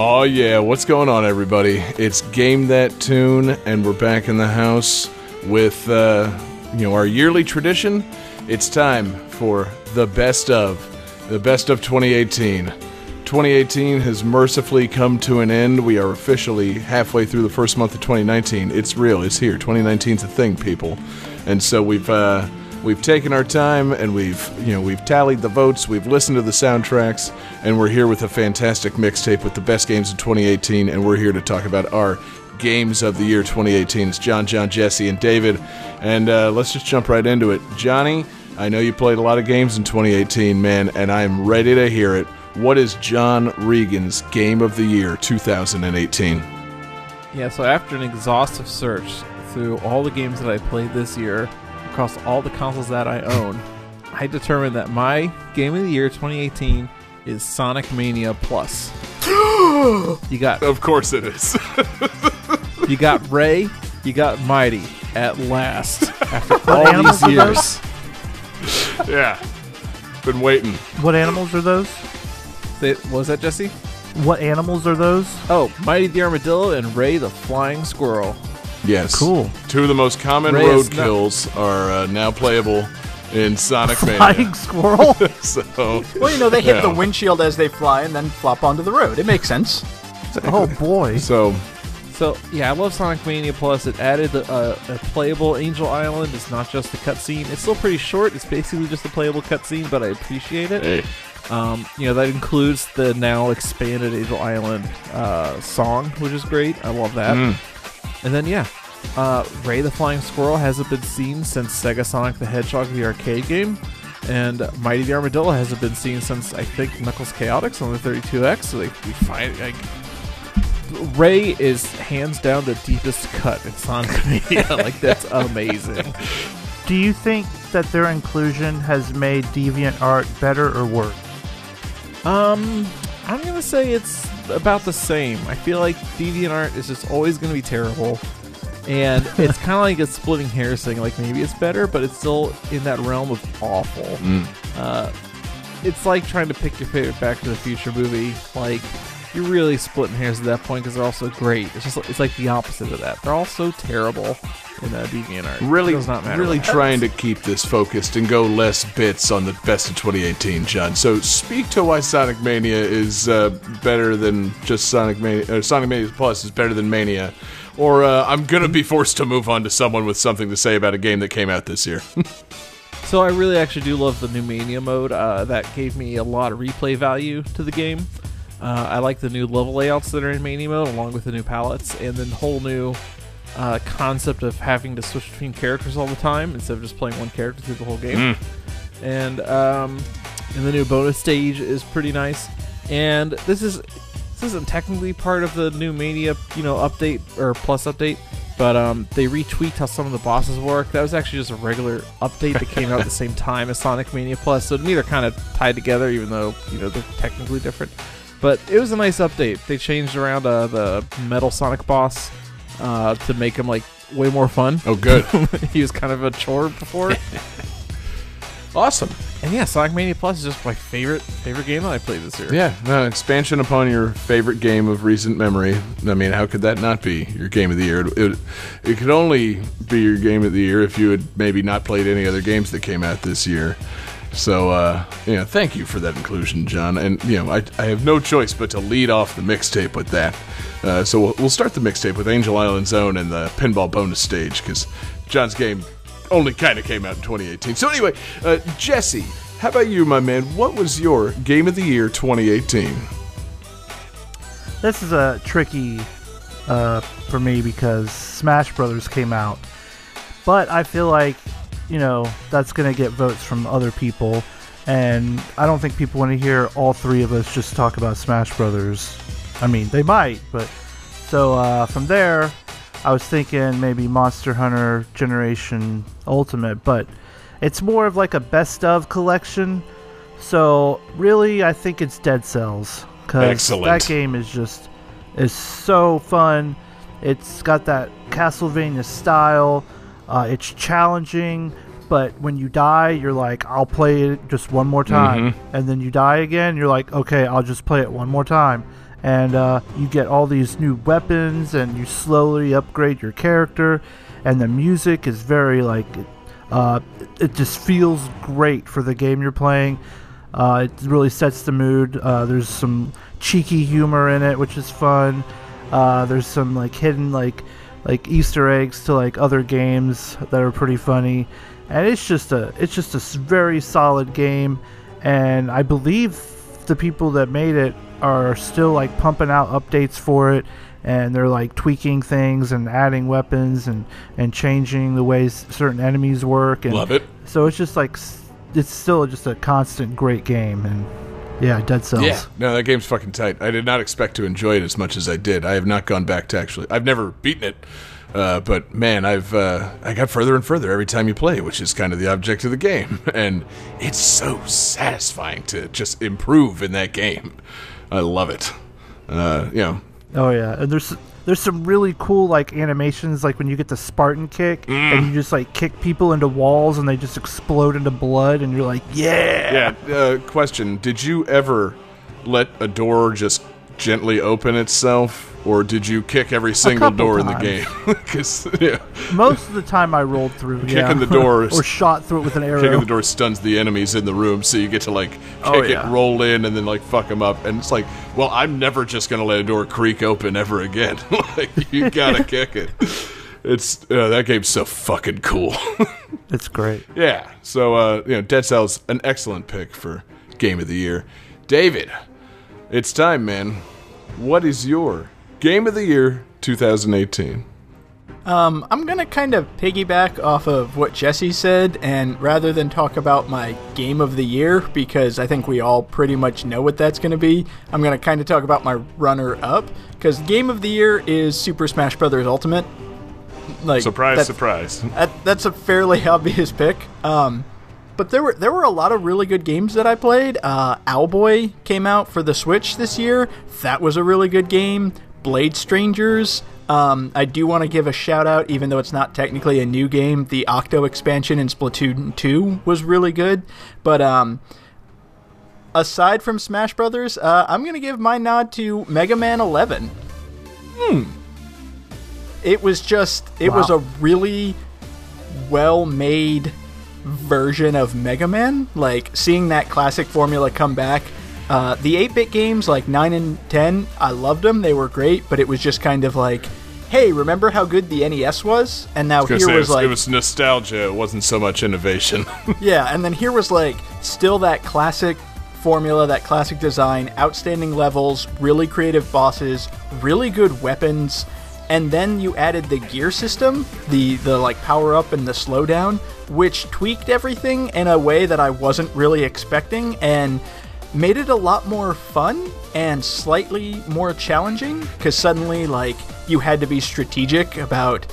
Oh yeah, what's going on, everybody? It's Game That Tune, and we're back in the house with uh, you know our yearly tradition. It's time for the best of the best of 2018. 2018 has mercifully come to an end. We are officially halfway through the first month of 2019. It's real. It's here. 2019's a thing, people. And so we've uh, we've taken our time and we've you know we've tallied the votes. We've listened to the soundtracks, and we're here with a fantastic mixtape with the best games of 2018. And we're here to talk about our games of the year 2018. It's John, John, Jesse, and David. And uh, let's just jump right into it. Johnny, I know you played a lot of games in 2018, man, and I'm ready to hear it. What is John Regan's Game of the Year 2018? Yeah, so after an exhaustive search through all the games that I played this year, across all the consoles that I own, I determined that my Game of the Year 2018 is Sonic Mania Plus. you got Of course it is. you got Ray, you got Mighty at last after all these years. yeah. Been waiting. What animals are those? Say- what was that Jesse? What animals are those? Oh, Mighty the Armadillo and Ray the Flying Squirrel. Yes. Cool. Two of the most common Ray road is not- kills are uh, now playable in Sonic Flying Mania. squirrel. So, Well, you know, they hit Yeah. the windshield as they fly and then flop onto the road. It makes sense. oh boy. so So yeah, I love Sonic Mania Plus. It added uh, a playable Angel Island. It's not just the cutscene. It's still pretty short. It's basically just a playable cutscene, but I appreciate it. hey, Um, you know that includes the now expanded Angel Island uh, song, which is great. I love that. Mm. And then yeah, uh, Ray the Flying Squirrel hasn't been seen since Sega Sonic the Hedgehog, the arcade game, and Mighty the Armadillo hasn't been seen since I think Knuckles Chaotix on the 32X. So they we find like Ray is hands down the deepest cut in Sonic Mania. like that's amazing. Do you think that their inclusion has made DeviantArt better or worse? Um, I'm gonna say it's about the same. I feel like DeviantArt is just always gonna be terrible, and it's kind of like a splitting hairs, thing. like maybe it's better, but it's still in that realm of awful. Mm. Uh, it's like trying to pick your favorite Back to the Future movie. Like you're really splitting hairs at that point because they're all so great. It's just it's like the opposite of that. They're all so terrible in uh, DeviantArt. really, it does not matter. really trying happens. to keep this focused and go less bits on the best of 2018, John. So speak to why Sonic Mania is uh, better than just Sonic Mania. Or Sonic Mania Plus is better than Mania. Or uh, I'm gonna be forced to move on to someone with something to say about a game that came out this year. So I really actually do love the new Mania mode. Uh, that gave me a lot of replay value to the game. Uh, I like the new level layouts that are in Mania mode, along with the new palettes, and then the whole new uh, concept of having to switch between characters all the time instead of just playing one character through the whole game. And um, and the new bonus stage is pretty nice. And this is this isn't technically part of the new Mania, you know, update or plus update, but um, they retweaked how some of the bosses work. That was actually just a regular update that came out at the same time as Sonic Mania Plus. So to me, they're kind of tied together, even though you know they're technically different. But it was a nice update. They changed around uh, the Metal Sonic boss uh, to make him like way more fun. oh, good, he was kind of a chore before. awesome. and yeah, Sonic Mania Plus is just my favorite favorite game that I played this year. Yeah, no, expansion upon your favorite game of recent memory. I mean, how could that not be your game of the year? It, it, it could only be your game of the year if you had maybe not played any other games that came out this year. So, uh, know, thank you for that inclusion, John. And, you know, I, I have no choice but to lead off the mixtape with that. Uh, so we'll, we'll start the mixtape with Angel Island Zone and the pinball bonus stage because John's game only kind of came out in 2018. So, anyway, uh, Jesse, how about you, my man? What was your game of the year 2018? This is a tricky uh, for me because Smash Brothers came out, but I feel like you know that's gonna get votes from other people, and I don't think people want to hear all three of us just talk about Smash Brothers. I mean, they might, but so uh, from there, I was thinking maybe Monster Hunter Generation Ultimate, but it's more of like a best of collection. So really, I think it's Dead Cells because that game is just is so fun. It's got that Castlevania style. Uh, it's challenging, but when you die, you're like, I'll play it just one more time. And then you die again, you're like, okay, I'll just play it one more time. and uh, you get all these new weapons, and you slowly upgrade your character, and the music is very like, uh, it just feels great for the game you're playing. Uh, it really sets the mood. Uh, there's some cheeky humor in it, which is fun. Uh, there's some like hidden like like Easter eggs to like other games that are pretty funny, and it's just a it's just a very solid game. And I believe the people that made it are still like pumping out updates for it, and they're like tweaking things and adding weapons and and changing the ways certain enemies work. And Love it. So it's just like it's still just a constant great game, and yeah, Dead Cells. Yeah, no, that game's fucking tight. I did not expect to enjoy it as much as I did. I have not gone back to actually. I've never beaten it, uh, but man, I've uh, I got further and further every time you play, which is kind of the object of the game, and it's so satisfying to just improve in that game. I love it. Uh, you know, Oh yeah, and there's there's some really cool like animations, like when you get the Spartan kick and you just like kick people into walls and they just explode into blood, and you're like, yeah. yeah. Uh, question: Did you ever let a door just gently open itself, or did you kick every single door in the game? Because yeah. Most of the time I rolled through, yeah. Kicking the doors. or shot through it with an arrow. kicking the door stuns the enemies in the room, so you get to like kick Oh, it, roll in, and then like fuck them up. And it's like, well, I'm never just gonna let a door creak open ever again. like you gotta kick it. It's uh, that game's so fucking cool. It's great. yeah. So uh, you know, Dead Cells an excellent pick for game of the year. David, it's time, man. What is your game of the year 2018? Um, I'm gonna kind of piggyback off of what Jesse said, and rather than talk about my game of the year, because I think we all pretty much know what that's gonna be, I'm gonna kind of talk about my runner-up, because game of the year is Super Smash Bros. Ultimate. Like Surprise, that's- surprise. that, that's a fairly obvious pick. Um, but there were there were a lot of really good games that I played. Uh, Owlboy came out for the Switch this year. That was a really good game. Blade Strangers. Um, I do want to give a shout out, even though it's not technically a new game. The Octo expansion in Splatoon 2 was really good. But um, aside from Smash Brothers, uh, I'm gonna give my nod to Mega Man 11. Hmm. It was just it was a really well made version of Mega Man. Like seeing that classic formula come back. Uh, the 8 bit games, like 9 and 10, I loved them. They were great, but it was just kind of like, hey, remember how good the NES was? And now Gonna here say, was it, like. it was nostalgia. It wasn't so much innovation. Yeah, and then here was like still that classic formula, that classic design, outstanding levels, really creative bosses, really good weapons, and then you added the gear system, the the like power up and the slowdown, which tweaked everything in a way that I wasn't really expecting and made it a lot more fun and slightly more challenging because suddenly like you had to be strategic about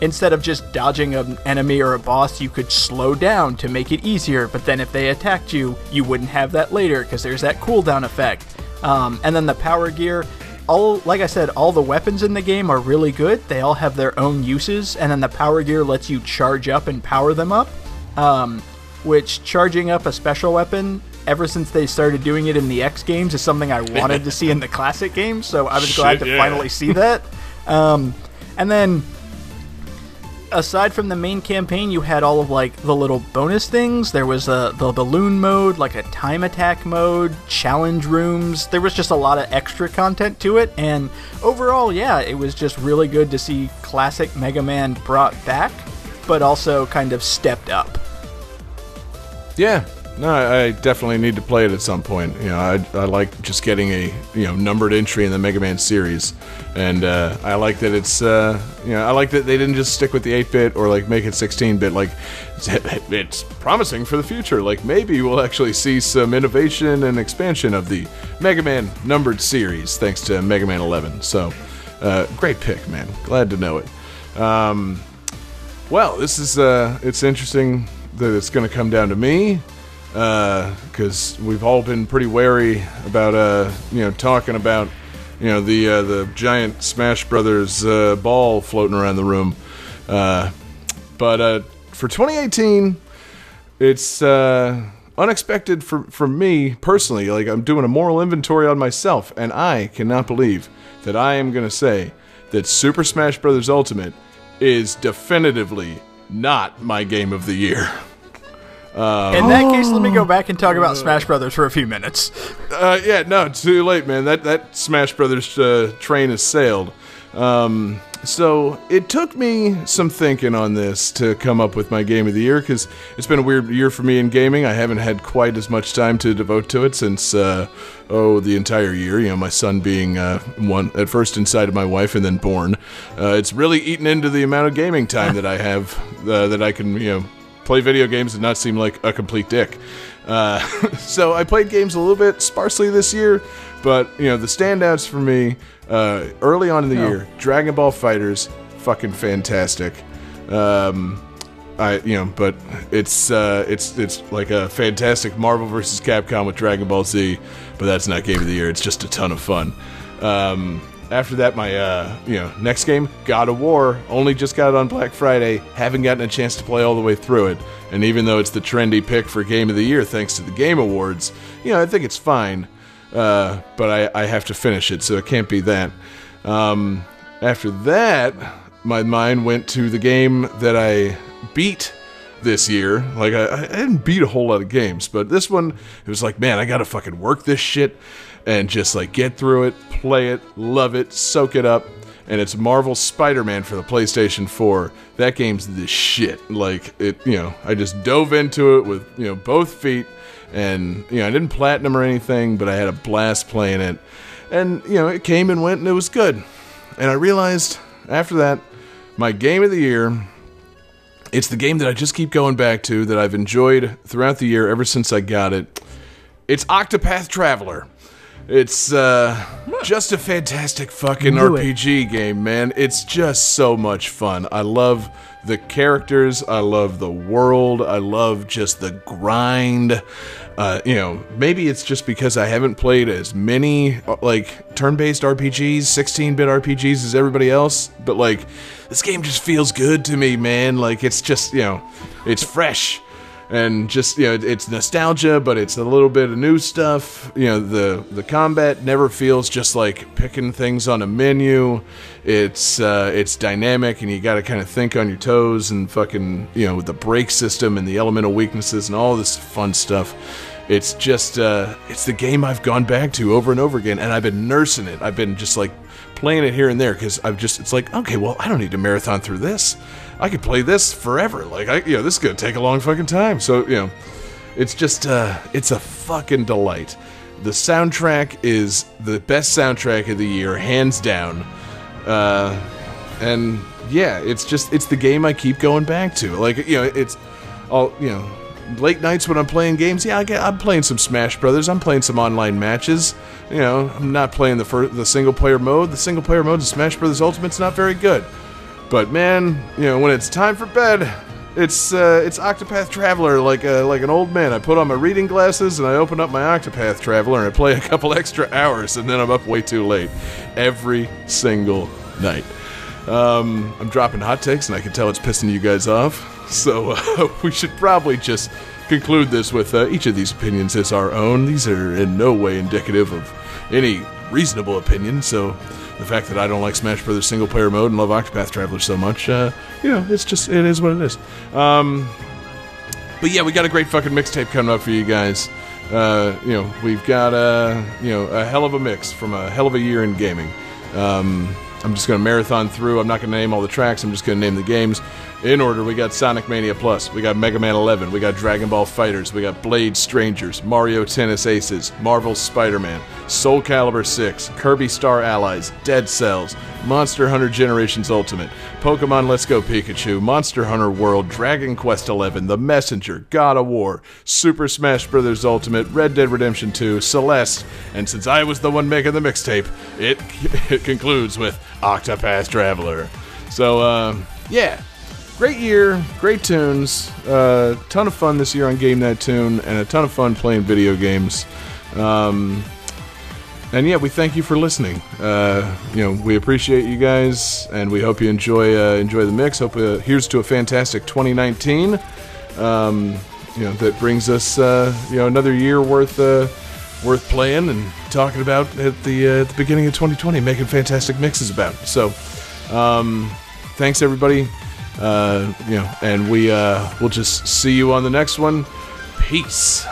instead of just dodging an enemy or a boss, you could slow down to make it easier. But then if they attacked you, you wouldn't have that later because there's that cooldown effect. Um, and then the power gear, all like I said, all the weapons in the game are really good. They all have their own uses, and then the power gear lets you charge up and power them up. Um, which charging up a special weapon. Ever since they started doing it in the X games, is something I wanted to see in the classic games. So I was glad to yeah. finally see that. Um, and then aside from the main campaign, you had all of like the little bonus things. There was a the balloon mode, like a time attack mode, challenge rooms. There was just a lot of extra content to it, and overall, yeah, it was just really good to see classic Mega Man brought back, but also kind of stepped up. Yeah, no, I definitely need to play it at some point. You know, I, I like just getting a you know numbered entry in the Mega Man series, and uh, I like that it's uh, you know I like that they didn't just stick with the 8-bit or like make it 16-bit. Like it's, it's promising for the future. Like maybe we'll actually see some innovation and expansion of the Mega Man numbered series thanks to Mega Man 11. So, uh, great pick, man. Glad to know it. Um, well, this is uh, it's interesting that it's going to come down to me because we've all been pretty wary about uh, you know talking about you know the uh, the giant Smash Brothers uh, ball floating around the room. Uh, but uh, for 2018, it's uh, unexpected for for me personally. Like I'm doing a moral inventory on myself, and I cannot believe that I am going to say that Super Smash Bros. Ultimate is definitively not my game of the year. In that case, let me go back and talk about Smash Brothers for a few minutes. Uh, yeah, no, too late, man. That that Smash Brothers uh, train has sailed. Um, so it took me some thinking on this to come up with my game of the year because it's been a weird year for me in gaming. I haven't had quite as much time to devote to it since uh, oh the entire year. You know, my son being uh, one at first inside of my wife and then born. Uh, it's really eaten into the amount of gaming time that I have uh, that I can you know play video games and not seem like a complete dick. Uh, so I played games a little bit sparsely this year, but you know the standouts for me uh, early on in the year, Dragon Ball FighterZ, fucking fantastic. Um, I you know, but it's uh, it's it's like a fantastic Marvel versus Capcom with Dragon Ball Z, but that's not game of the year. It's just a ton of fun. Um, after that, my uh, you know next game, God of War, only just got it on Black Friday. Haven't gotten a chance to play all the way through it, and even though it's the trendy pick for Game of the Year thanks to the Game Awards, you know I think it's fine. Uh, but I, I have to finish it, so it can't be that. Um, after that, my mind went to the game that I beat this year. Like I, I didn't beat a whole lot of games, but this one it was like, man, I gotta fucking work this shit and just like get through it, play it, love it, soak it up. And it's Marvel Spider-Man for the PlayStation 4. That game's the shit. Like it, you know, I just dove into it with you know both feet, and you know I didn't platinum or anything, but I had a blast playing it. And you know it came and went, and it was good. And I realized after that, my game of the year it's the game that I just keep going back to that I've enjoyed throughout the year ever since I got it. It's Octopath Traveler. It's uh, just a fantastic fucking Knew it. RPG game, man. It's just so much fun. I love the characters. I love the world. I love just the grind. Uh, you know, maybe it's just because I haven't played as many uh, like turn-based RPGs, 16-bit RPGs as everybody else, but like this game just feels good to me, man. Like it's just, you know, it's fresh and just you know it's nostalgia but it's a little bit of new stuff. You know the the combat never feels just like picking things on a menu. It's uh, it's dynamic and you got to kind of think on your toes and fucking you know with the break system and the elemental weaknesses and all this fun stuff. It's just uh, it's the game I've gone back to over and over again and I've been nursing it. I've been just like playing it here and there because I've just it's like okay well I don't need to marathon through this I could play this forever like I you know this is gonna take a long fucking time so you know it's just uh it's a fucking delight the soundtrack is the best soundtrack of the year hands down uh and yeah it's just it's the game I keep going back to like you know it's all you know late nights when I'm playing games, yeah, I get, I'm playing some Smash Brothers. I'm playing some online matches. You know, I'm not playing the fir- the single player mode. The single player mode of Smash Brothers Ultimate's not very good. But man, you know, when it's time for bed, it's uh, it's Octopath Traveler like a, like an old man. I put on my reading glasses and I open up my Octopath Traveler and I play a couple extra hours and then I'm up way too late every single night. Um, I'm dropping hot takes, and I can tell it's pissing you guys off. So uh, we should probably just conclude this with uh, each of these opinions is our own. These are in no way indicative of any reasonable opinion. So the fact that I don't like Smash Brothers single player mode and love Octopath Traveler so much, uh, you know, it's just it is what it is. Um, but yeah, we got a great fucking mixtape coming up for you guys. Uh, you know, we've got a you know a hell of a mix from a hell of a year in gaming. Um, I'm just going to marathon through. I'm not going to name all the tracks. I'm just going to name the games in order. We got Sonic Mania Plus. We got Mega Man 11. We got Dragon Ball FighterZ. We got Blade Strangers. Mario Tennis Aces. Marvel Spider-Man. Soul Calibur 6. Kirby Star Allies. Dead Cells. Monster Hunter Generations Ultimate. Pokemon Let's Go Pikachu. Monster Hunter World. Dragon Quest 11. The Messenger. God of War. Super Smash Bros. Ultimate. Red Dead Redemption 2. Celeste. And since I was the one making the mixtape, it, it concludes with Octopath Traveler. So, uh, yeah, great year, great tunes, a uh, ton of fun this year on Game That Tune, and a ton of fun playing video games. Um, and yeah, we thank you for listening. Uh, you know, we appreciate you guys, and we hope you enjoy uh, enjoy the mix. Hope uh, here's to a fantastic 2019. Um, you know, that brings us uh, you know another year worth uh, worth playing and talking about at the uh, at the beginning of 2020, making fantastic mixes about. So, um, thanks everybody. Uh, you know, and we uh, will just see you on the next one. Peace.